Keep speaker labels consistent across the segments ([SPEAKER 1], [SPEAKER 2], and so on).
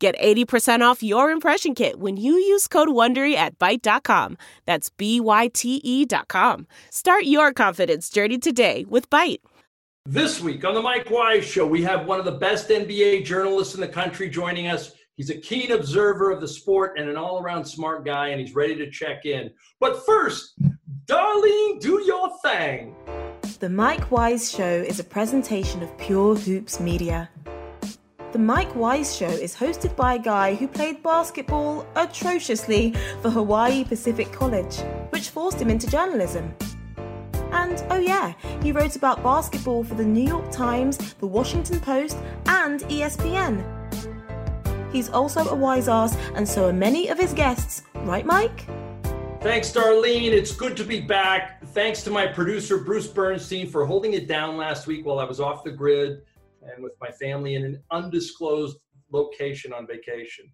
[SPEAKER 1] Get 80% off your impression kit when you use code WONDERY at Byte.com. That's B-Y-T-E dot com. Start your confidence journey today with Byte.
[SPEAKER 2] This week on the Mike Wise Show, we have one of the best NBA journalists in the country joining us. He's a keen observer of the sport and an all-around smart guy, and he's ready to check in. But first, Darlene, do your thing.
[SPEAKER 3] The Mike Wise Show is a presentation of Pure Hoops Media. The Mike Wise Show is hosted by a guy who played basketball atrociously for Hawaii Pacific College, which forced him into journalism. And oh, yeah, he wrote about basketball for the New York Times, the Washington Post, and ESPN. He's also a wise ass, and so are many of his guests, right, Mike?
[SPEAKER 2] Thanks, Darlene. It's good to be back. Thanks to my producer, Bruce Bernstein, for holding it down last week while I was off the grid and with my family in an undisclosed location on vacation.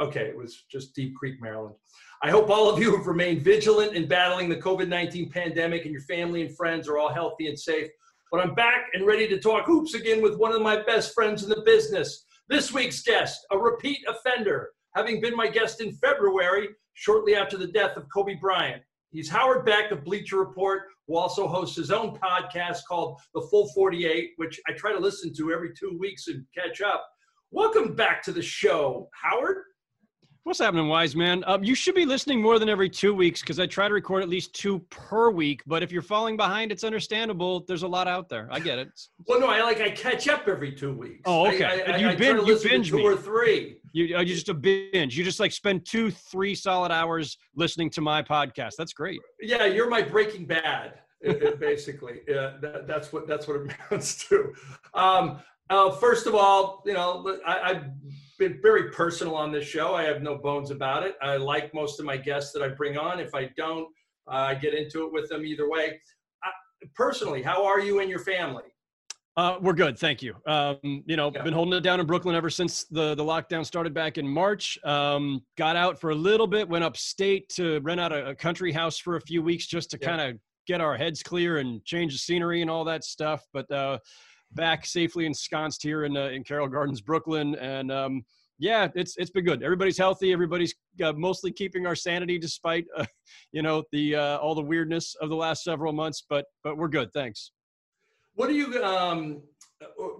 [SPEAKER 2] Okay, it was just Deep Creek, Maryland. I hope all of you have remained vigilant in battling the COVID 19 pandemic and your family and friends are all healthy and safe. But I'm back and ready to talk hoops again with one of my best friends in the business. This week's guest, a repeat offender, having been my guest in February, shortly after the death of Kobe Bryant. He's Howard Beck of Bleacher Report, who also hosts his own podcast called The Full 48, which I try to listen to every two weeks and catch up. Welcome back to the show, Howard.
[SPEAKER 4] What's happening, wise man? Um, you should be listening more than every two weeks because I try to record at least two per week. But if you're falling behind, it's understandable. There's a lot out there. I get it.
[SPEAKER 2] Well, no, I like I catch up every two weeks.
[SPEAKER 4] Oh, okay.
[SPEAKER 2] I, I,
[SPEAKER 4] you
[SPEAKER 2] I,
[SPEAKER 4] binge, you binge
[SPEAKER 2] two
[SPEAKER 4] me.
[SPEAKER 2] or three.
[SPEAKER 4] You are just a binge. You just like spend two, three solid hours listening to my podcast. That's great.
[SPEAKER 2] Yeah, you're my Breaking Bad, basically. yeah, that, that's what that's what it amounts to. Um, uh, first of all, you know, I, I've been very personal on this show. I have no bones about it. I like most of my guests that I bring on. If I don't, uh, I get into it with them either way. I, personally, how are you and your family?
[SPEAKER 4] Uh, we're good, thank you. Um, you know,
[SPEAKER 2] Yeah.
[SPEAKER 4] been holding it down in Brooklyn ever since the the lockdown started back in March. Um, got out for a little bit, went upstate to rent out a, a country house for a few weeks just to
[SPEAKER 2] Yeah.
[SPEAKER 4] kind of get our heads clear and change the scenery and all that stuff. But uh, back safely ensconced here in uh, in Carroll Gardens, Brooklyn, and um, yeah, it's it's been good. Everybody's healthy. Everybody's uh, mostly keeping our sanity despite uh, you know the uh, all the weirdness of the last several months. But but we're good, thanks.
[SPEAKER 2] What do you um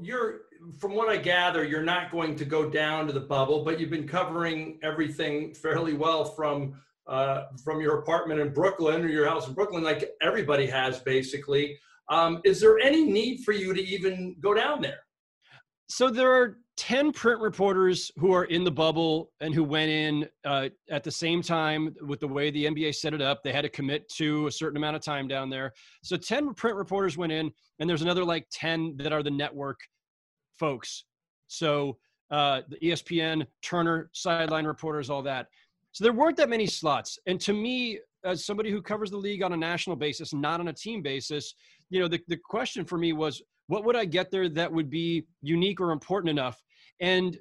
[SPEAKER 2] you're from what I gather, you're not going to go down to the bubble, but you've been covering everything fairly well from uh, from your apartment in Brooklyn or your house in Brooklyn, like everybody has basically. Um, is there any need for you to even go down there?
[SPEAKER 4] So there are 10 print reporters who are in the bubble and who went in uh, at the same time with the way the NBA set it up. They had to commit to a certain amount of time down there. So 10 print reporters went in, and there's another like 10 that are the network folks. So uh, the ESPN, Turner, sideline reporters, all that. So there weren't that many slots. And to me, as somebody who covers the league on a national basis, not on a team basis, you know, the, the question for me was, what would I get there that would be unique or important enough? And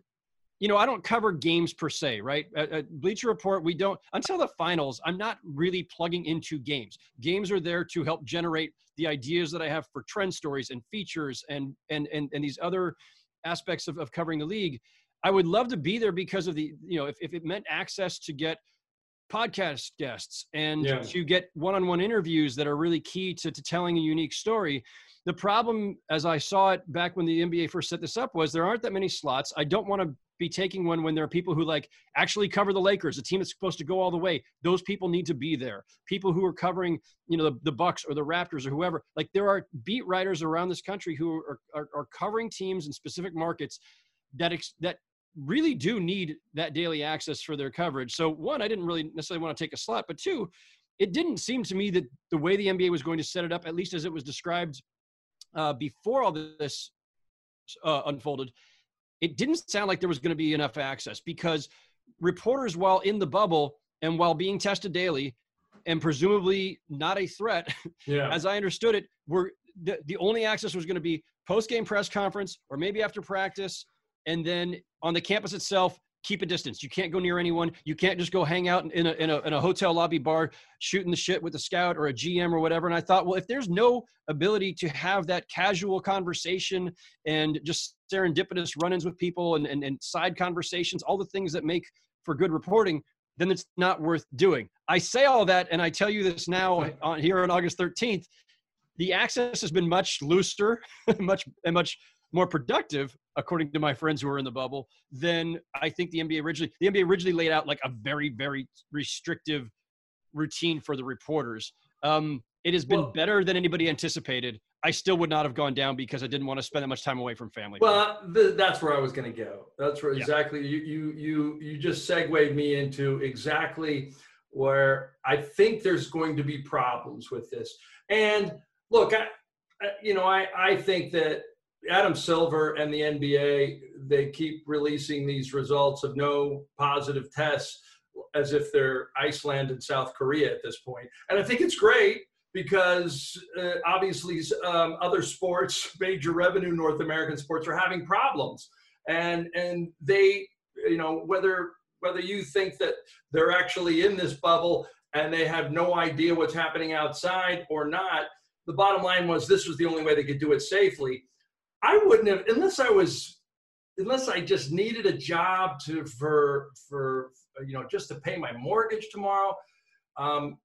[SPEAKER 4] you know, I don't cover games per se, right? At, at Bleacher Report, we don't until the finals. I'm not really plugging into games. Games are there to help generate the ideas that I have for trend stories and features and and and, and these other aspects of, of covering the league. I would love to be there because of the, you know, if, if it meant access to get podcast guests and
[SPEAKER 2] Yeah.
[SPEAKER 4] to get one-on-one interviews that are really key to, to telling a unique story. The problem, as I saw it back when the NBA first set this up, was there aren't that many slots. I don't want to be taking one when there are people who like actually cover the Lakers, a team that's supposed to go all the way. Those people need to be there. People who are covering, you know, the, the Bucks or the Raptors or whoever. Like there are beat writers around this country who are, are, are covering teams in specific markets that ex, that really do need that daily access for their coverage. So one, I didn't really necessarily want to take a slot, but two, it didn't seem to me that the way the NBA was going to set it up, at least as it was described uh, before all this uh, unfolded, it didn't sound like there was going to be enough access because reporters, while in the bubble, and while being tested daily and presumably not a threat,
[SPEAKER 2] Yeah.
[SPEAKER 4] as I understood it, were the, the only access was going to be post game press conference or maybe after practice, and then on the campus itself, keep a distance. You can't go near anyone. You can't just go hang out in a, in a, in a hotel lobby bar shooting the shit with a scout or a GM or whatever. And I thought, well, if there's no ability to have that casual conversation and just serendipitous run-ins with people and, and, and side conversations, all the things that make for good reporting, then it's not worth doing. I say all that, and I tell you this now on here on August 13th. The access has been much looser, much and much more productive, according to my friends who are in the bubble, then I think the NBA originally. The NBA originally laid out like a very, very restrictive routine for the reporters. Um, it has been
[SPEAKER 2] Well-
[SPEAKER 4] better than anybody anticipated. I still would not have gone down because I didn't want to spend that much time away from family.
[SPEAKER 2] Well, th- that's where I was going to go. That's where
[SPEAKER 4] Yeah.
[SPEAKER 2] exactly you you you you just segued me into exactly where I think there's going to be problems with this. And look, I, I you know I I think that Adam Silver and the NBA they keep releasing these results of no positive tests as if they're Iceland and South Korea at this point. And I think it's great because uh, obviously um, other sports, major revenue North American sports, are having problems, and and they, you know, whether whether you think that they're actually in this bubble and they have no idea what's happening outside or not, the bottom line was this was the only way they could do it safely. I wouldn't have unless I was unless I just needed a job to for for you know just to pay my mortgage tomorrow. Um,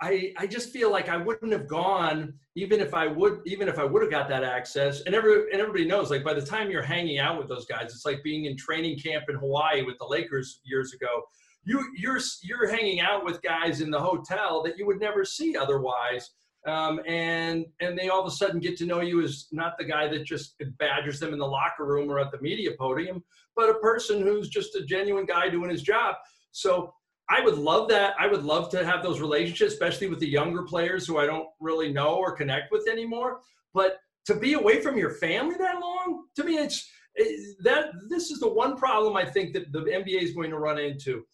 [SPEAKER 2] I, I just feel like I wouldn't have gone even if I would even if I would have got that access. And every and everybody knows like by the time you're hanging out with those guys, it's like being in training camp in Hawaii with the Lakers years ago. You you're you're hanging out with guys in the hotel that you would never see otherwise. Um, and and they all of a sudden get to know you as not the guy that just badgers them in the locker room or at the media podium, but a person who's just a genuine guy doing his job. So I would love that. I would love to have those relationships, especially with the younger players who I don't really know or connect with anymore. But to be away from your family that long, to me, it's it, that. This is the one problem I think that the NBA is going to run into.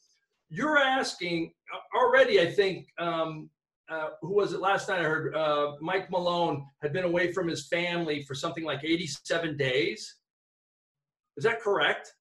[SPEAKER 2] You're asking already. I think um, uh, who was it last night? I heard uh, Mike Malone had been away from his family for something like 87 days. Is that correct?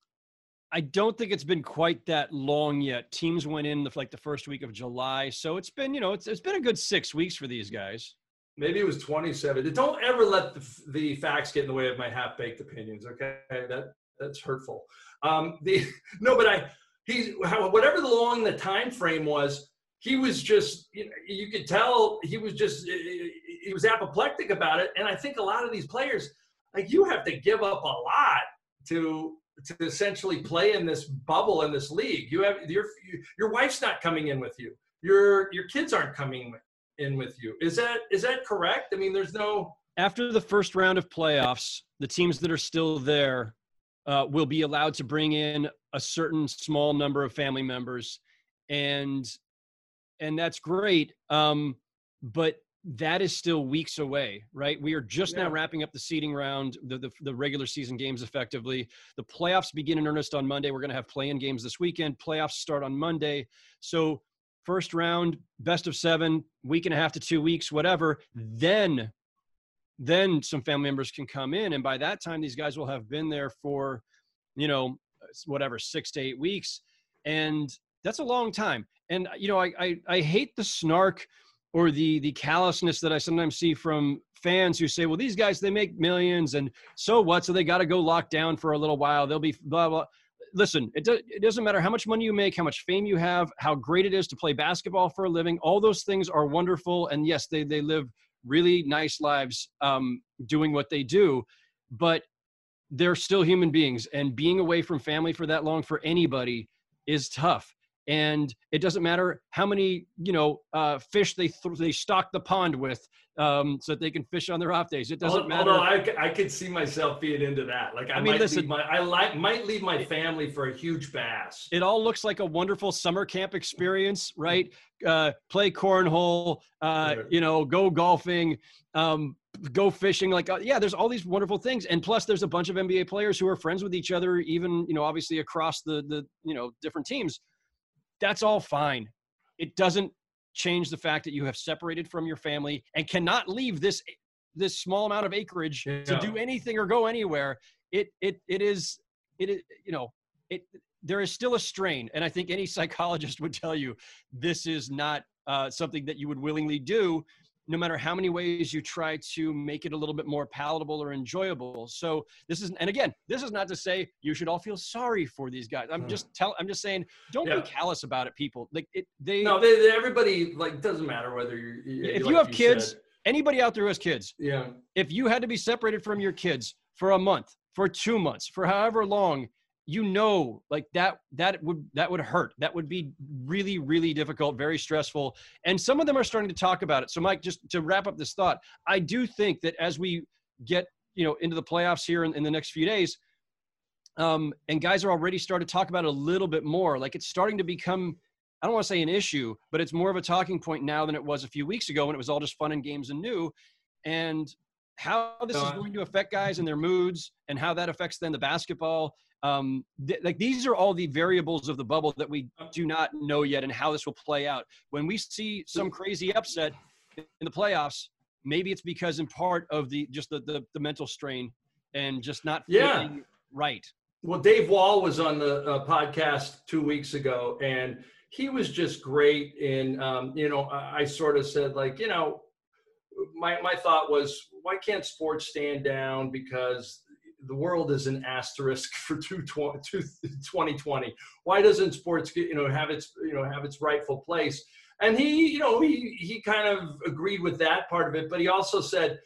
[SPEAKER 4] I don't think it's been quite that long yet. Teams went in the, like the first week of July, so it's been you know it's it's been a good six weeks for these guys.
[SPEAKER 2] Maybe it was 27. Don't ever let the, the facts get in the way of my half baked opinions. Okay, that that's hurtful. Um, the no, but I he's whatever the long the time frame was. He was just you, know, you could tell he was just he was apoplectic about it. And I think a lot of these players like you have to give up a lot to to essentially play in this bubble in this league. You have your your wife's not coming in with you. Your your kids aren't coming in with you. Is that is that correct? I mean, there's no
[SPEAKER 4] after the first round of playoffs, the teams that are still there uh, will be allowed to bring in a certain small number of family members, and and that's great. Um, but that is still weeks away, right? We are just
[SPEAKER 2] Yeah.
[SPEAKER 4] now wrapping up the seeding round, the, the the regular season games effectively. The playoffs begin in earnest on Monday. We're going to have play-in games this weekend. Playoffs start on Monday. So first round, best of seven, week and a half to two weeks, whatever. Then, then some family members can come in, and by that time, these guys will have been there for, you know, whatever six to eight weeks, and that's a long time. And you know, I I, I hate the snark or the the callousness that I sometimes see from fans who say, "Well, these guys they make millions, and so what? So they got to go lock down for a little while. They'll be blah blah." Listen, it, do, it doesn't matter how much money you make, how much fame you have, how great it is to play basketball for a living. All those things are wonderful, and yes, they they live really nice lives um, doing what they do, but they're still human beings, and being away from family for that long for anybody is tough and it doesn't matter how many you know uh, fish they th- they stock the pond with um, so that they can fish on their off days. It doesn't matter.
[SPEAKER 2] Although I, I could see myself being into that. Like I,
[SPEAKER 4] I mean,
[SPEAKER 2] might
[SPEAKER 4] listen-
[SPEAKER 2] leave my I like might leave my family for a huge bass.
[SPEAKER 4] it all looks like a wonderful summer camp experience, right? Uh, play cornhole, uh, you know, go golfing, um, go fishing. Like, uh, yeah, there's all these wonderful things, and plus, there's a bunch of NBA players who are friends with each other, even you know, obviously across the the you know different teams. That's all fine. It doesn't change the fact that you have separated from your family and cannot leave this this small amount of acreage yeah. to do anything or go anywhere. It it it is it is you know it there is still a strain and i think any psychologist would tell you this is not uh, something that you would willingly do no matter how many ways you try to make it a little bit more palatable or enjoyable. So this is, and again, this is not to say you should all feel sorry for these guys. I'm mm. just tell, I'm just saying, don't yeah. be callous about it, people. Like it, they.
[SPEAKER 2] No, they, they, everybody like doesn't matter whether you're.
[SPEAKER 4] If like you have you kids, said. anybody out there who has kids,
[SPEAKER 2] yeah.
[SPEAKER 4] If you had to be separated from your kids for a month, for two months, for however long, you know like that that would that would hurt. That would be really really difficult very stressful and some of them are starting to talk about it. So mike just to wrap up this thought i do think that as we get you know into the playoffs here in, in the next few days um, and guys are already starting to talk about it a little bit more like it's starting to become i don't want to say an issue but it's more of a talking point now than it was a few weeks ago when it was all just fun and games and new and how this is going to affect guys and their moods and how that affects then the basketball um, th- like these are all the variables of the bubble that we do not know yet and how this will play out. When we see some crazy upset in the playoffs maybe it's because in part of the just the the, the mental strain and just not
[SPEAKER 2] yeah.
[SPEAKER 4] right.
[SPEAKER 2] Well dave wall was on the uh, podcast two weeks ago and he was just great And um, you know I, I sort of said like you know my, my thought was why can't sports stand down because the world is an asterisk for 2020. Why doesn't sports get, you know have its you know have its rightful place? And he you know he he kind of agreed with that part of it, but he also said,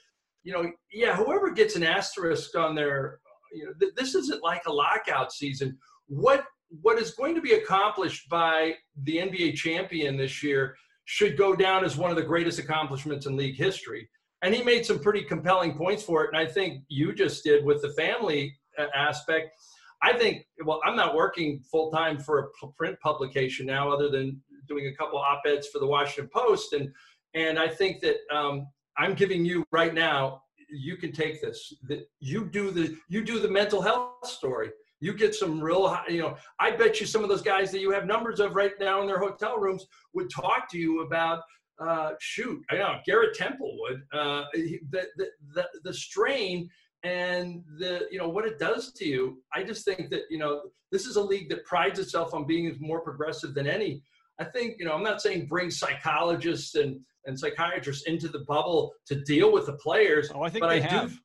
[SPEAKER 2] you know, yeah, whoever gets an asterisk on their you know th- this isn't like a lockout season. What what is going to be accomplished by the NBA champion this year should go down as one of the greatest accomplishments in league history and he made some pretty compelling points for it. And I think you just did with the family uh, aspect. I think, well, I'm not working full time for a print publication now, other than doing a couple op eds for the Washington Post. And, and I think that um, I'm giving you right now, you can take this, that you do the, you do the mental health story. You get some real, you know, I bet you some of those guys that you have numbers of right now in their hotel rooms would talk to you about uh, shoot, I know Garrett Temple would. Uh, the, the, the, the strain and the you know what it does to you. I just think that you know this is a league that prides itself on being more progressive than any. I think you know I'm not saying bring psychologists and and psychiatrists into the bubble to deal with the players.
[SPEAKER 4] Oh, I think they I have. Do,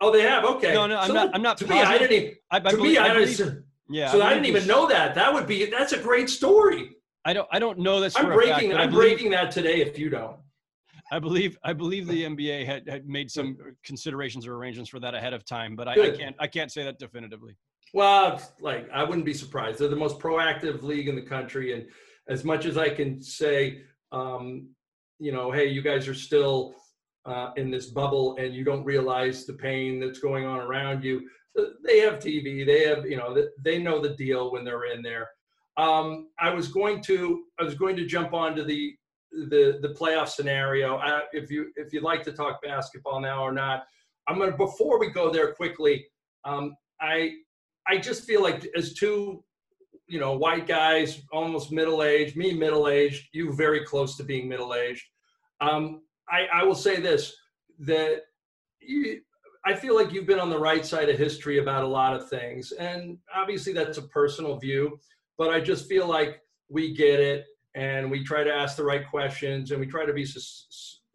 [SPEAKER 2] oh, they have. Okay.
[SPEAKER 4] No, no, I'm so not. I'm not.
[SPEAKER 2] To positive. me, I didn't. Even, I, I to believe, me, I, I believe, yeah. So I, I didn't even know that. That would be. That's a great story.
[SPEAKER 4] I don't I don't know this.
[SPEAKER 2] I'm breaking fact, I'm believe, breaking that today. If you don't,
[SPEAKER 4] I believe I believe the NBA had, had made some considerations or arrangements for that ahead of time, but I, I, can't I can't say that definitively.
[SPEAKER 2] Well, like I wouldn't be surprised. They're the most proactive league in the country, and as much as I can say, um, you know, hey, you guys are still uh, in this bubble, and you don't realize the pain that's going on around you. They have TV. They have you know they know the deal when they're in there. Um, I was going to I was going to jump onto the the the playoff scenario. I, if you if you'd like to talk basketball now or not, I'm gonna before we go there quickly. Um, I I just feel like as two you know white guys, almost middle aged, me middle aged, you very close to being middle aged. Um, I I will say this that. You, I feel like you've been on the right side of history about a lot of things. And obviously, that's a personal view but I just feel like we get it and we try to ask the right questions and we try to be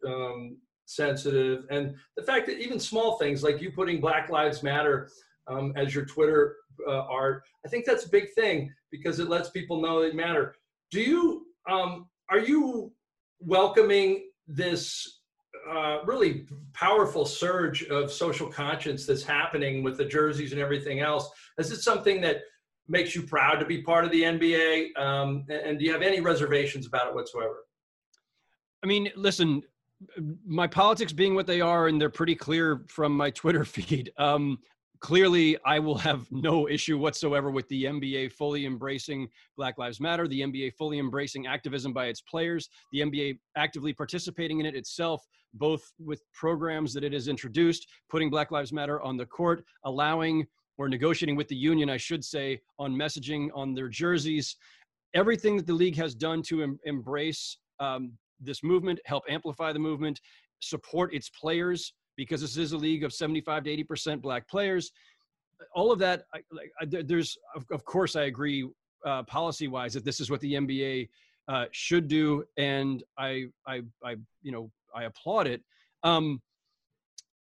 [SPEAKER 2] um, sensitive. And the fact that even small things like you putting Black Lives Matter um, as your Twitter uh, art, I think that's a big thing because it lets people know they matter. Do you, um, are you welcoming this uh, really powerful surge of social conscience that's happening with the jerseys and everything else? Is it something that makes you proud to be part of the NBA? Um, and do you have any reservations about it whatsoever?
[SPEAKER 4] I mean, listen, my politics being what they are, and they're pretty clear from my Twitter feed. Um, clearly, I will have no issue whatsoever with the NBA fully embracing Black Lives Matter, the NBA fully embracing activism by its players, the NBA actively participating in it itself, both with programs that it has introduced, putting Black Lives Matter on the court, allowing or negotiating with the union, I should say, on messaging on their jerseys. everything that the league has done to em- embrace um, this movement, help amplify the movement, support its players because this is a league of 75 to 80 percent black players. All of that, I, I, there's of, of, course I agree uh, policy wise that this is what the NBA uh, should do, and I, I, I, you know, I applaud it. Um,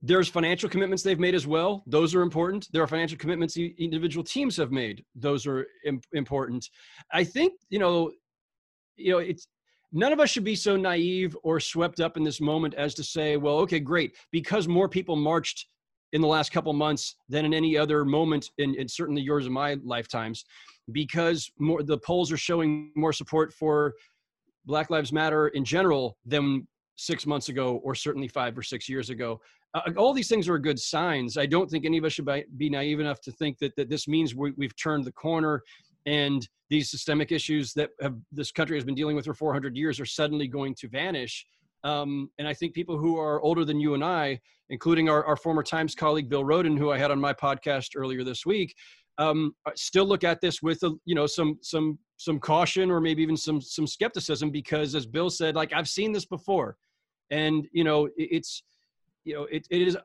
[SPEAKER 4] there's financial commitments they've made as well. Those are important. There are financial commitments individual teams have made. Those are important. I think you know, you know, it's none of us should be so naive or swept up in this moment as to say, well, okay, great, because more people marched in the last couple months than in any other moment in, in certainly yours and my lifetimes, because more the polls are showing more support for Black Lives Matter in general than six months ago or certainly five or six years ago. Uh, all these things are good signs. I don't think any of us should be naive enough to think that, that this means we, we've turned the corner and these systemic issues that have, this country has been dealing with for 400 years are suddenly going to vanish. Um, and I think people who are older than you and I, including our, our former Times colleague Bill Rhoden, who I had on my podcast earlier this week, um, still look at this with a, you know some some some caution or maybe even some some skepticism because, as Bill said, like I've seen this before, and you know it's you know it, it is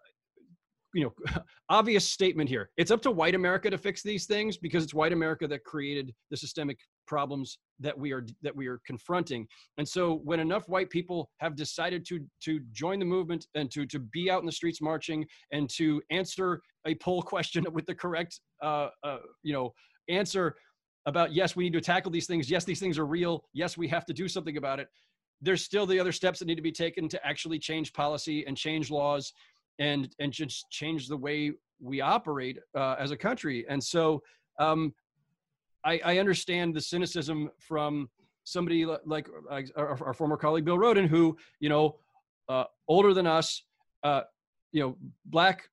[SPEAKER 4] you know obvious statement here. It's up to white america to fix these things because it's white america that created the systemic problems that we are that we are confronting. And so when enough white people have decided to to join the movement and to to be out in the streets marching and to answer a poll question with the correct uh, uh, you know answer about yes we need to tackle these things. Yes these things are real. Yes we have to do something about it. There's still the other steps that need to be taken to actually change policy and change laws and and just change the way we operate uh, as a country. And so um, I, I, understand the cynicism from somebody like, our, our, former colleague Bill Rhoden, who you know uh, older than us, uh, you know, black,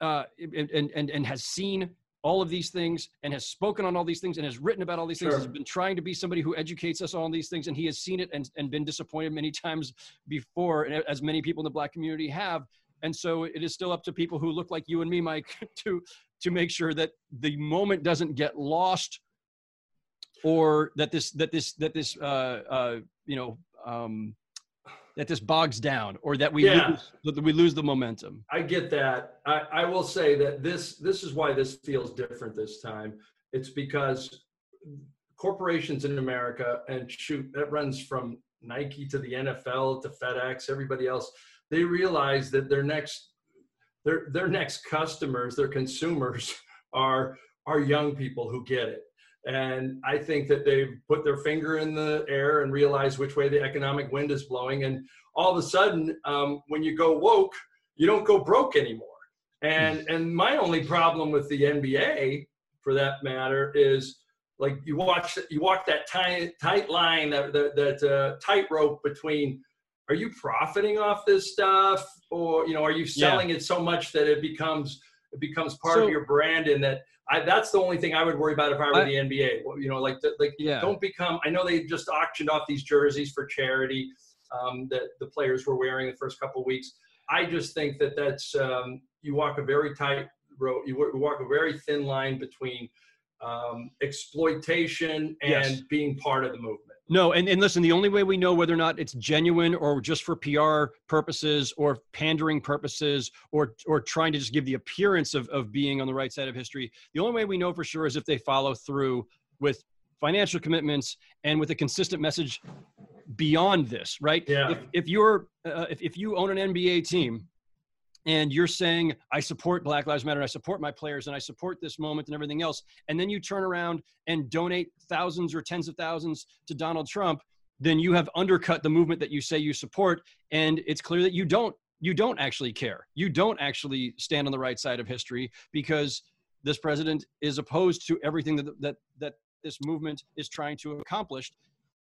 [SPEAKER 4] uh, and and and has seen all of these things and has spoken on all these things and has written about all these things. Sure. Has been trying to be somebody who educates us on these things, and he has seen it and, and been disappointed many times before, as many people in the black community have and so it is still up to people who look like you and me mike to to make sure that the moment doesn't get lost or that this that this that this uh uh you know um that this bogs down or that we yeah. lose that we lose the momentum.
[SPEAKER 2] I get that. I, I will say that this this is why this feels different this time. It's because corporations in america and shoot that runs from nike to the nfl to fedex everybody else they realize that their next their their next customers, their consumers are are young people who get it. And I think that they've put their finger in the air and realized which way the economic wind is blowing. And all of a sudden, um, when you go woke, you don't go broke anymore. And hmm. and my only problem with the NBA, for that matter, is like you watch you walk that tight tight line that that, that uh, tightrope between are you profiting off this stuff or you know are you selling yeah. it so much that it becomes it becomes part so, of your brand and that I, that's the only thing I would worry about if I were I, the NBA. You know, like like yeah. don't become. I know they just auctioned off these jerseys for charity um, that the players were wearing the first couple weeks. I just think that that's um, you walk a very tight road. You walk a very thin line between um, exploitation and yes. being part of the movement.
[SPEAKER 4] No, and, and listen, the only way we know whether or not it's genuine or just for PR purposes or pandering purposes or or trying to just give the appearance of, of being on the right side of history, the only way we know for sure is if they follow through with financial commitments and with a consistent message beyond this, right?
[SPEAKER 2] Yeah.
[SPEAKER 4] If, if you're uh, if, if you own an NBA team and you're saying i support black lives matter i support my players and i support this moment and everything else and then you turn around and donate thousands or tens of thousands to donald trump then you have undercut the movement that you say you support and it's clear that you don't you don't actually care. You don't actually stand on the right side of history because this president is opposed to everything that that that this movement is trying to accomplish.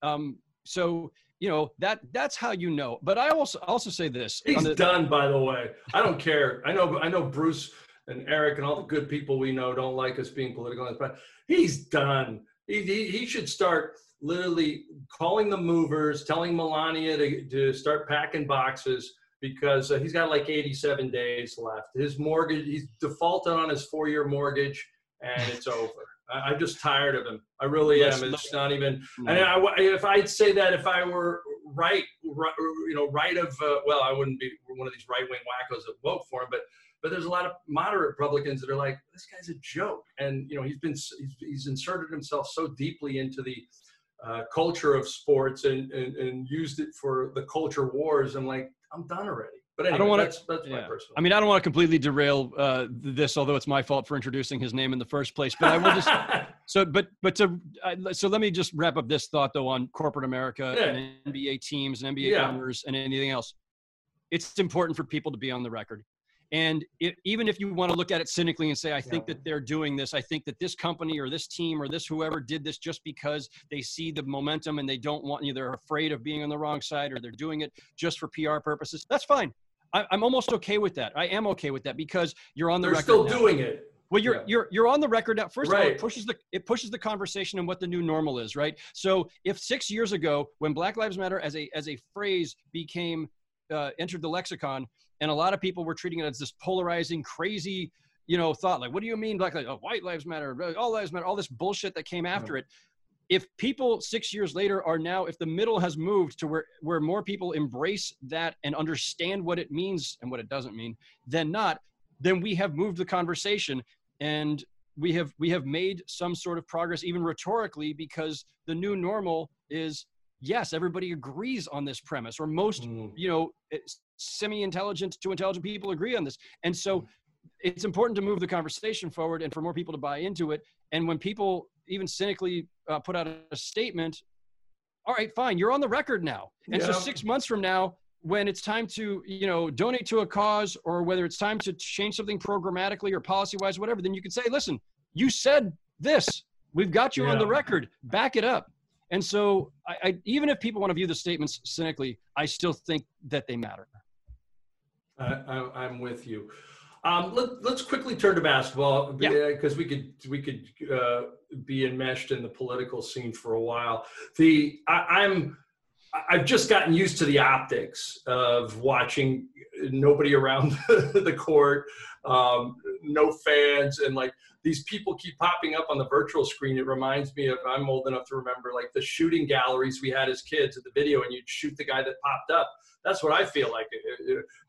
[SPEAKER 4] Um, so you know that that's how you know. But I also also say this.
[SPEAKER 2] He's
[SPEAKER 4] the,
[SPEAKER 2] done, by the way. I don't care. I know I know Bruce and Eric and all the good people we know don't like us being political, but he's done. He, he, he should start literally calling the movers, telling Melania to, to start packing boxes because uh, he's got like 87 days left. His mortgage, he's defaulted on his four-year mortgage, and it's over. I, am just tired of him. I really am. It's not even. No. And I, if I'd say that if I were right, right you know, right of uh, well, I wouldn't be one of these right wing wackos that vote for him, but but there's a lot of moderate Republicans that are like, this guy's a joke, and you know, he's been he's, he's inserted himself so deeply into the uh, culture of sports and, and, and used it for the culture wars. I'm like, I'm done already. But anyway, I don't want to. That's, that's yeah. my personal.
[SPEAKER 4] I mean, I don't want to completely derail uh, this, although it's my fault for introducing his name in the first place. But I will just. so, but but to uh, so let me just wrap up this thought though on corporate America yeah. and NBA teams and NBA yeah. owners and anything else. It's important for people to be on the record. And it, even if you want to look at it cynically and say, I think yeah. that they're doing this, I think that this company or this team or this whoever did this just because they see the momentum and they don't want you, they're afraid of being on the wrong side or they're doing it just for PR purposes, that's fine. I, am almost okay with that. I am okay with that because you're on the
[SPEAKER 2] they're
[SPEAKER 4] record.
[SPEAKER 2] still
[SPEAKER 4] now.
[SPEAKER 2] doing it.
[SPEAKER 4] Well, you're yeah. you're you're on the record now. First right. of all, it pushes the it pushes the conversation and what the new normal is, right? So if six years ago, when Black Lives Matter as a as a phrase became uh, entered the lexicon, and a lot of people were treating it as this polarizing, crazy, you know, thought like, what do you mean black lives? Oh, white lives matter, all lives matter, all this bullshit that came after it. If people six years later are now, if the middle has moved to where where more people embrace that and understand what it means and what it doesn't mean, than not, then we have moved the conversation and we have we have made some sort of progress even rhetorically because the new normal is yes everybody agrees on this premise or most mm. you know semi-intelligent to intelligent people agree on this and so mm. it's important to move the conversation forward and for more people to buy into it and when people even cynically uh, put out a statement all right fine you're on the record now and yeah. so six months from now when it's time to you know donate to a cause or whether it's time to change something programmatically or policy wise whatever then you can say listen you said this we've got you yeah. on the record back it up and so I, I, even if people want to view the statements cynically i still think that they matter
[SPEAKER 2] I, am with you. Um, let, us quickly turn to basketball because yeah. we could we could uh, be enmeshed in the political scene for a while. The I, I'm I've just gotten used to the optics of watching nobody around the court, um, no fans, and like these people keep popping up on the virtual screen. It reminds me of I'm old enough to remember like the shooting galleries we had as kids at the video, and you'd shoot the guy that popped up. That's what I feel like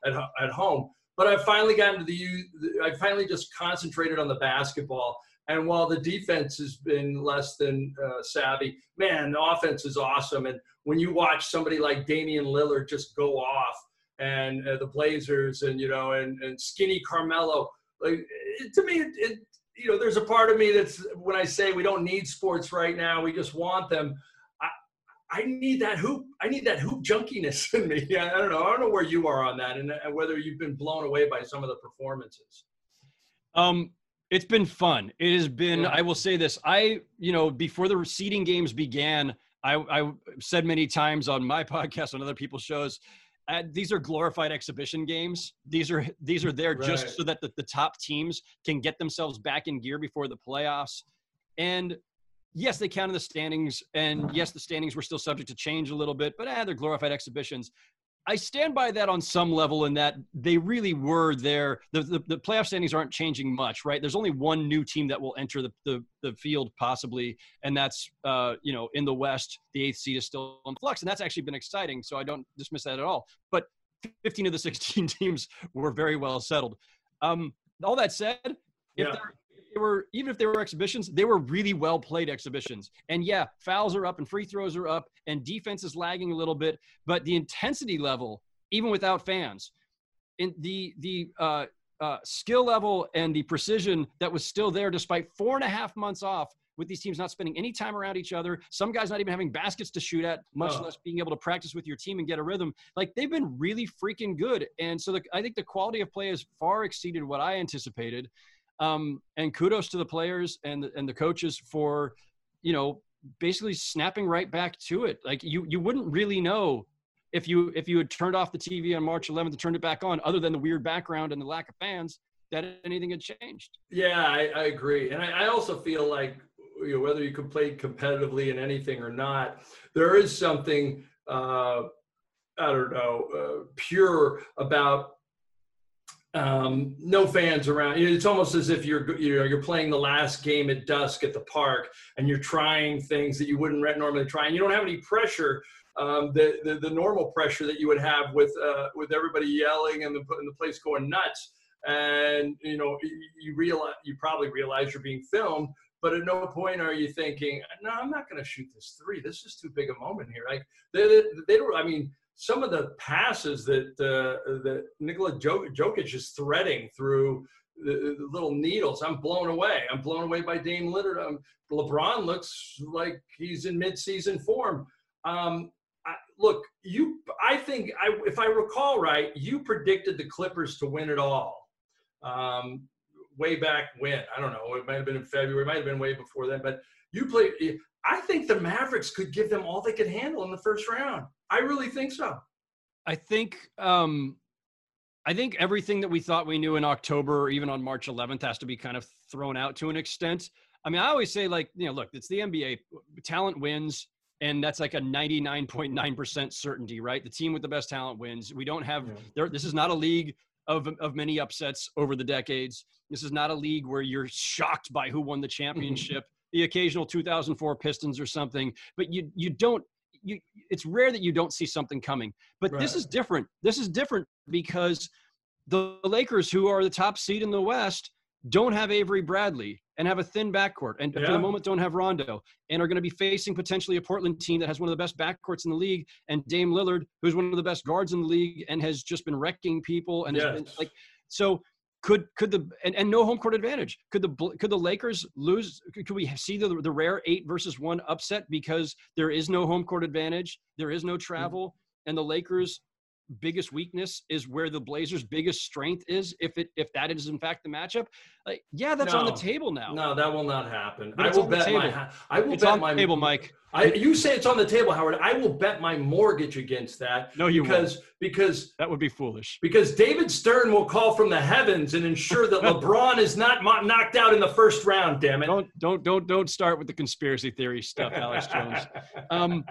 [SPEAKER 2] uh, uh, at, at home. But I've finally gotten to the, I finally just concentrated on the basketball. And while the defense has been less than uh, savvy, man, the offense is awesome. And when you watch somebody like Damian Lillard just go off, and uh, the Blazers, and you know, and, and skinny Carmelo, like it, to me, it, it, you know, there's a part of me that's when I say we don't need sports right now, we just want them. I need that hoop. I need that hoop junkiness in me. I, I don't know. I don't know where you are on that, and, and whether you've been blown away by some of the performances.
[SPEAKER 4] Um, it's been fun. It has been. Yeah. I will say this. I, you know, before the seeding games began, I, I said many times on my podcast on other people's shows. Uh, these are glorified exhibition games. These are these are there right. just so that the, the top teams can get themselves back in gear before the playoffs. And yes, they counted the standings, and yes, the standings were still subject to change a little bit, but ah, they're glorified exhibitions. I stand by that on some level in that they really were there. The, the, the, playoff standings aren't changing much, right? There's only one new team that will enter the, the, the field possibly, and that's, uh, you know, in the West, the eighth seed is still in flux, and that's actually been exciting, so I don't dismiss that at all. But 15 of the 16 teams were very well settled. Um, all that said, if, yeah they were even if they were exhibitions, they were really well played exhibitions. And yeah, fouls are up and free throws are up and defense is lagging a little bit, but the intensity level, even without fans, in the the uh, uh, skill level and the precision that was still there despite four and a half months off with these teams not spending any time around each other. Some guys not even having baskets to shoot at, much oh. less being able to practice with your team and get a rhythm. Like they've been really freaking good. And so the, I think the quality of play has far exceeded what I anticipated. Um, and kudos to the players and and the coaches for, you know, basically snapping right back to it. Like you, you wouldn't really know if you if you had turned off the TV on March 11th and turned it back on, other than the weird background and the lack of fans, that anything had changed.
[SPEAKER 2] Yeah, I, I agree, and I, I, also feel like you know, whether you can play competitively in anything or not, there is something uh, I don't know uh, pure about um, no fans around. It's almost as if you're you know you're playing the last game at dusk at the park, and you're trying things that you wouldn't normally try, and you don't have any pressure. Um, the, the, the normal pressure that you would have with uh, with everybody yelling and the and the place going nuts, and you know you realize you probably realize you're being filmed, but at no point are you thinking, no, I'm not going to shoot this three. This is too big a moment here. Like they, they, they don't. I mean some of the passes that uh, that Nikola Jokic is threading through the, the, little needles, I'm blown away. I'm blown away by Dame Lillard. Um, LeBron looks like he's in midseason form. Um, I, look, you. I think, I, if I recall right, you predicted the Clippers to win it all. Um, way back when I don't know. It might have been in February. It might have been way before then. But you played. I think the Mavericks could give them all they could handle in the first round. I really think so.
[SPEAKER 4] I think um, I think everything that we thought we knew in October or even on March 11th has to be kind of thrown out to an extent. I mean, I always say like, you know, look, it's the NBA. Talent wins, and that's like a 99.9% certainty, right? The team with the best talent wins. We don't have yeah. there. This is not a league of of many upsets over the decades. This is not a league where you're shocked by who won the championship. the occasional 2004 Pistons or something, but you you don't you it's rare that you don't see something coming. But right. this is different. This is different because the Lakers, who are the top seed in the West, don't have Avery Bradley and have a thin backcourt, and yeah. for the moment don't have Rondo, and are going to be facing potentially a Portland team that has one of the best backcourts in the league, and Dame Lillard, who's one of the best guards in the league, and has just been wrecking people, and yes. has been like so. Could could the and, and no home court advantage? Could the could the Lakers lose? Could we see the the rare eight versus one upset because there is no home court advantage, there is no travel, and the Lakers biggest weakness is where the Blazers' biggest strength is. If it if that is in fact the matchup, like yeah, that's no, on the table now.
[SPEAKER 2] No, that will not happen. But I will bet my I will
[SPEAKER 4] it's
[SPEAKER 2] bet
[SPEAKER 4] on
[SPEAKER 2] my
[SPEAKER 4] table, Mike.
[SPEAKER 2] I, you say it's on the table, Howard. I will bet my mortgage against that.
[SPEAKER 4] No, you
[SPEAKER 2] because
[SPEAKER 4] won't.
[SPEAKER 2] because
[SPEAKER 4] that would be foolish.
[SPEAKER 2] Because David Stern will call from the heavens and ensure that LeBron is not knocked out in the first round. Damn it!
[SPEAKER 4] Don't don't don't don't start with the conspiracy theory stuff, Alex Jones. Um,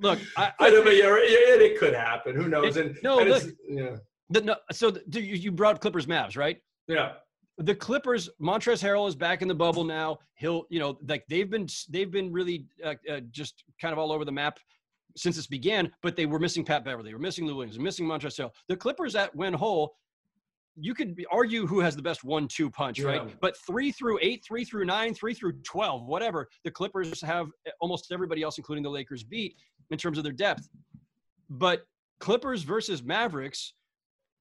[SPEAKER 4] look, I,
[SPEAKER 2] I, I it, it, could happen. Who knows?
[SPEAKER 4] It, and no, and look, yeah. The, no, so the, you brought Clippers Mavs, right?
[SPEAKER 2] Yeah.
[SPEAKER 4] The Clippers, Montrezl Harrell is back in the bubble now. He'll, you know, like they've been they've been really uh, uh, just kind of all over the map since this began. But they were missing Pat Beverley, they were missing Lou Williams, missing Montrezl Harrell. The Clippers at win whole you could argue who has the best one-two punch, right? But three through eight, three through nine, three through twelve, whatever, the Clippers have almost everybody else, including the Lakers, beat in terms of their depth. But Clippers versus Mavericks,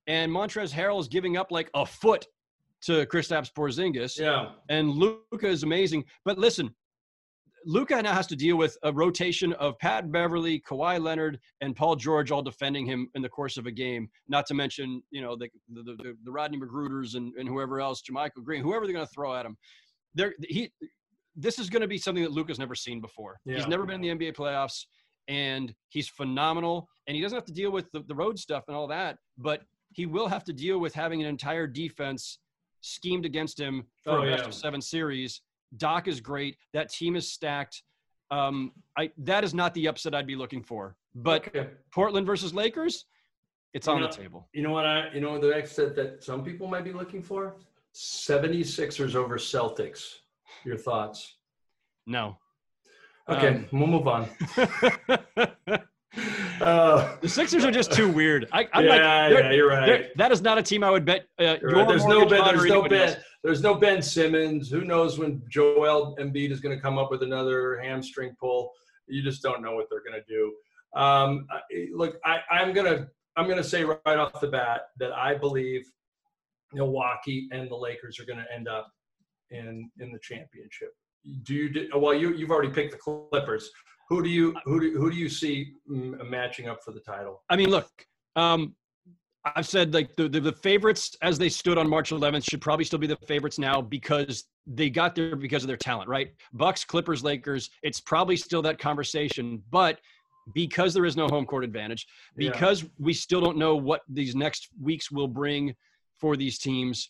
[SPEAKER 4] and Montrezl Harrell is giving up like a foot to Kristaps Porzingis.
[SPEAKER 2] Yeah.
[SPEAKER 4] And Luka is amazing. But listen, Luka now has to deal with a rotation of Pat Beverley, Kawhi Leonard, and Paul George all defending him in the course of a game. Not to mention, you know, the the, the, the Rodney McGruders and, and whoever else, JaMychal Green, whoever they're going to throw at him. There, he, this is going to be something that Luka's never seen before. Yeah. He's never been in the NBA playoffs and he's phenomenal. And he doesn't have to deal with the, the road stuff and all that, but he will have to deal with having an entire defense schemed against him for oh, a best yeah. of seven series. Doc is great. That team is stacked. Um, I that is not the upset I'd be looking for. But okay. Portland versus Lakers, it's
[SPEAKER 2] you
[SPEAKER 4] on
[SPEAKER 2] know,
[SPEAKER 4] the table.
[SPEAKER 2] You know what I you know the upset that some people might be looking for? 76ers over Celtics. Your thoughts?
[SPEAKER 4] No.
[SPEAKER 2] Okay, um, we'll move on.
[SPEAKER 4] uh, the Sixers are just too weird. I, am
[SPEAKER 2] yeah,
[SPEAKER 4] like,
[SPEAKER 2] yeah, you're right.
[SPEAKER 4] That is not a team I would bet. Uh,
[SPEAKER 2] right. There's no Ben. There's no Ben. Else. There's no Ben Simmons. Who knows when Joel Embiid is going to come up with another hamstring pull? You just don't know what they're going to do. Um, look, I, I'm gonna I'm gonna say right off the bat that I believe Milwaukee and the Lakers are going to end up in in the championship do you well you you've already picked the Clippers. Who do you who do who do you see mm, matching up for the title?
[SPEAKER 4] I mean, look, um, I've said like the, the, the favorites as they stood on March 11th should probably still be the favorites now because they got there because of their talent, right? Bucks, Clippers, Lakers. It's probably still that conversation, but because there is no home court advantage, because yeah. we still don't know what these next weeks will bring for these teams.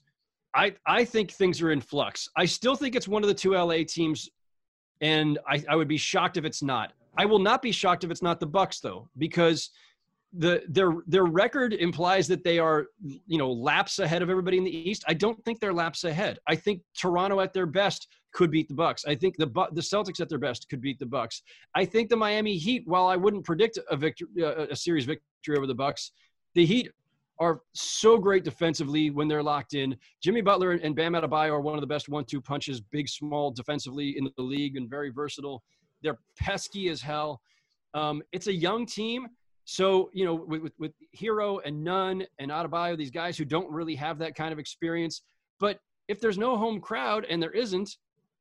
[SPEAKER 4] I, I think things are in flux. I still think it's one of the two LA teams, and I, I would be shocked if it's not. I will not be shocked if it's not the Bucks though, because the their their record implies that they are you know laps ahead of everybody in the East. I don't think they're laps ahead. I think Toronto at their best could beat the Bucks. I think the the Celtics at their best could beat the Bucks. I think the Miami Heat, while I wouldn't predict a victory, a series victory over the Bucks, the Heat are so great defensively when they're locked in. Jimmy Butler and Bam Adebayo are one of the best one-two punches, big, small, defensively in the league, and very versatile. They're pesky as hell. Um, it's a young team. So, you know, with, with, with Herro and Nunn and Adebayo, these guys who don't really have that kind of experience. But if there's no home crowd, and there isn't,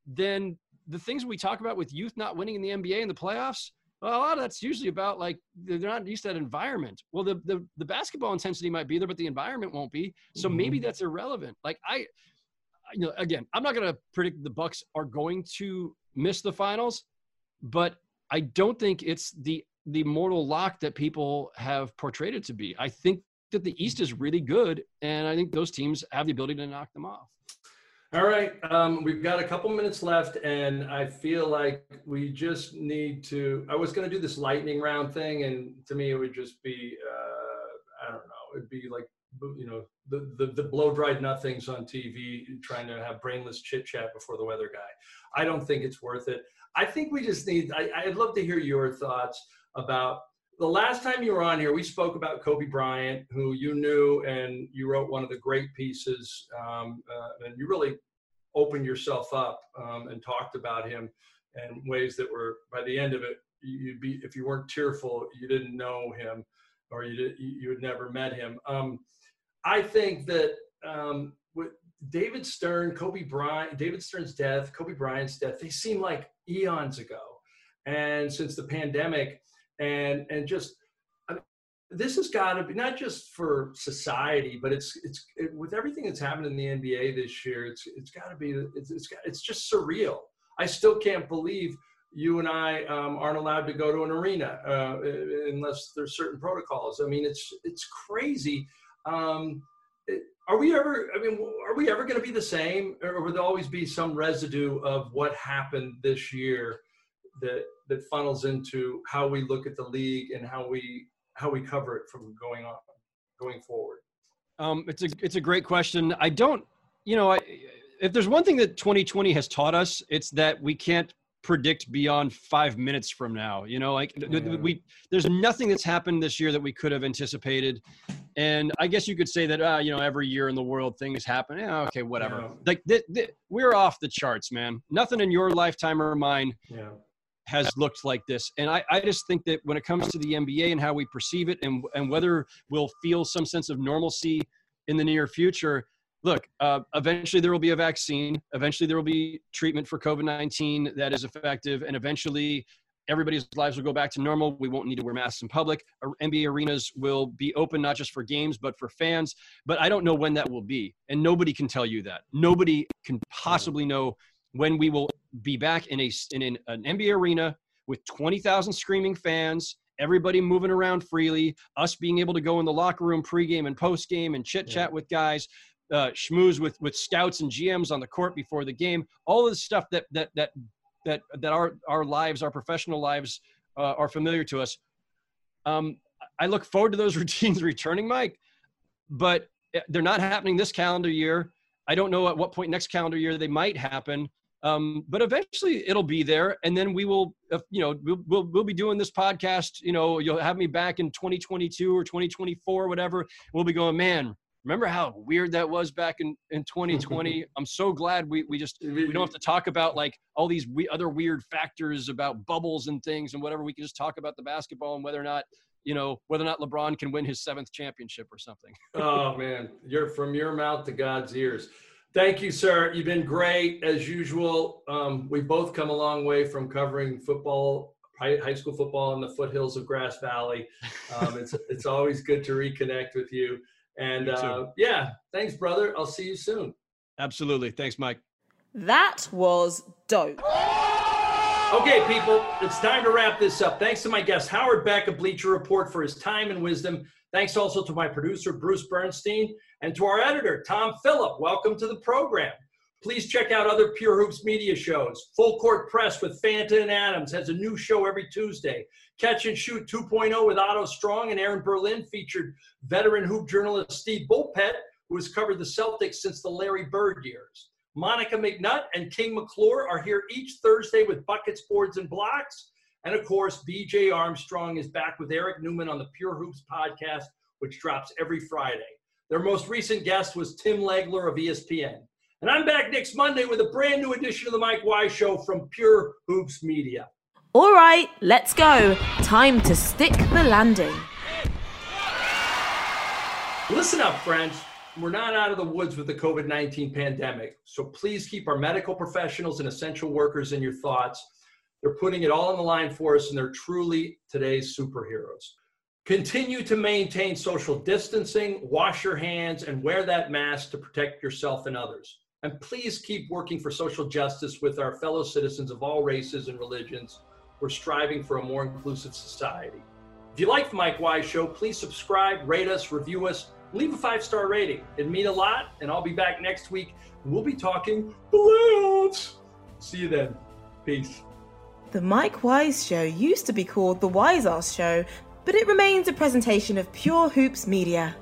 [SPEAKER 4] then the things we talk about with youth not winning in the NBA in the playoffs, well, a lot of that's usually about like they're not used to that environment. Well, the the, the basketball intensity might be there, but the environment won't be. So mm-hmm. maybe that's irrelevant. Like I, you know, again, I'm not going to predict the Bucks are going to miss the finals, but I don't think it's the the mortal lock that people have portrayed it to be. I think that the East is really good, and I think those teams have the ability to knock them off.
[SPEAKER 2] All right, um, we've got a couple minutes left, and I feel like we just need to. I was going to do this lightning round thing, and to me, it would just be uh, I don't know. It'd be like you know the, the the blow dried nothings on TV, trying to have brainless chit chat before the weather guy. I don't think it's worth it. I think we just need. I, I'd love to hear your thoughts about the last time you were on here, we spoke about Kobe Bryant, who you knew, and you wrote one of the great pieces, um, uh, and you really opened yourself up um, and talked about him in ways that were, by the end of it, you'd be if you weren't tearful, you didn't know him, or you did, you had never met him. Um, I think that um, with David Stern, Kobe Bryant, David Stern's death, Kobe Bryant's death, they seem like eons ago, and since the pandemic and and just this has got to be not just for society, but it's it's it, with everything that's happened in the NBA this year. It's it's got to be it's it's, got, it's just surreal. I still can't believe you and I um, aren't allowed to go to an arena uh, unless there's certain protocols. I mean, it's it's crazy. Um, are we ever? I mean, are we ever going to be the same, or will there always be some residue of what happened this year that that funnels into how we look at the league and how we how we cover it from going on going forward?
[SPEAKER 4] Um, it's a it's a great question. I don't, you know, I, if there's one thing that 2020 has taught us, it's that we can't predict beyond five minutes from now. You know, like yeah. we there's nothing that's happened this year that we could have anticipated. And I guess you could say that, uh, you know, every year in the world things happen. Yeah, okay, whatever. Yeah. Like th- th- we're off the charts, man. Nothing in your lifetime or mine yeah has looked like this. And I, I just think that when it comes to the NBA and how we perceive it and, and whether we'll feel some sense of normalcy in the near future, look, uh, eventually there will be a vaccine. Eventually there will be treatment for COVID 19 that is effective. And eventually everybody's lives will go back to normal. We won't need to wear masks in public. NBA arenas will be open not just for games, but for fans. But I don't know when that will be. And nobody can tell you that. Nobody can possibly know when we will be back in a in an, an NBA arena with 20,000 screaming fans, everybody moving around freely, us being able to go in the locker room pregame and postgame and chit chat yeah. with guys, uh, schmooze with with scouts and GMs on the court before the game, all of the stuff that that that that that our our lives, our professional lives, uh, are familiar to us. Um, I look forward to those routines returning, Mike, but eh, they're not happening this calendar year. I don't know at what point next calendar year they might happen. Um, but eventually it'll be there, and then we will, uh, you know, we'll, we'll, we'll be doing this podcast. You know, you'll have me back in 2022 or 2024, or whatever. We'll be going, man. Remember how weird that was back in, in 2020? I'm so glad we, we just we don't have to talk about like all these we, other weird factors about bubbles and things and whatever. We can just talk about the basketball and whether or not you know whether or not LeBron can win his seventh championship or something.
[SPEAKER 2] oh man, you're from your mouth to God's ears. Thank you, sir. You've been great as usual. Um, we both come a long way from covering football, high school football in the foothills of Grass Valley. Um, it's it's always good to reconnect with you. And uh, yeah, thanks, brother. I'll see you soon.
[SPEAKER 4] Absolutely. Thanks, Mike.
[SPEAKER 3] That was dope.
[SPEAKER 2] Okay, people, it's time to wrap this up. Thanks to my guest, Howard Beck of Bleacher Report, for his time and wisdom. Thanks also to my producer, Bruce Bernstein. And to our editor, Tom Phillip, welcome to the program. Please check out other Pure Hoops media shows. Full Court Press with Fanta and Adams has a new show every Tuesday. Catch and Shoot 2.0 with Otto Strong and Aaron Berlin featured veteran hoop journalist Steve Bulpett, who has covered the Celtics since the Larry Bird years. Monica McNutt and King McClure are here each Thursday with buckets, boards, and blocks. And of course, BJ Armstrong is back with Eric Newman on the Pure Hoops podcast, which drops every Friday. Their most recent guest was Tim Legler of ESPN. And I'm back next Monday with a brand new edition of the Mike Wise Show from Pure Hoops Media.
[SPEAKER 3] All right, let's go. Time to stick the landing.
[SPEAKER 2] Listen up, friends. We're not out of the woods with the COVID 19 pandemic, so please keep our medical professionals and essential workers in your thoughts. They're putting it all on the line for us, and they're truly today's superheroes. Continue to maintain social distancing, wash your hands, and wear that mask to protect yourself and others. And please keep working for social justice with our fellow citizens of all races and religions we're striving for a more inclusive society. If you like the Mike Wise Show, please subscribe, rate us, review us, leave a five star rating. It'd mean a lot, and I'll be back next week. We'll be talking playoffs. See you then. Peace.
[SPEAKER 3] The Mike Wise Show used to be called The Wise Ass Show, but it remains a presentation of Pure Hoops Media.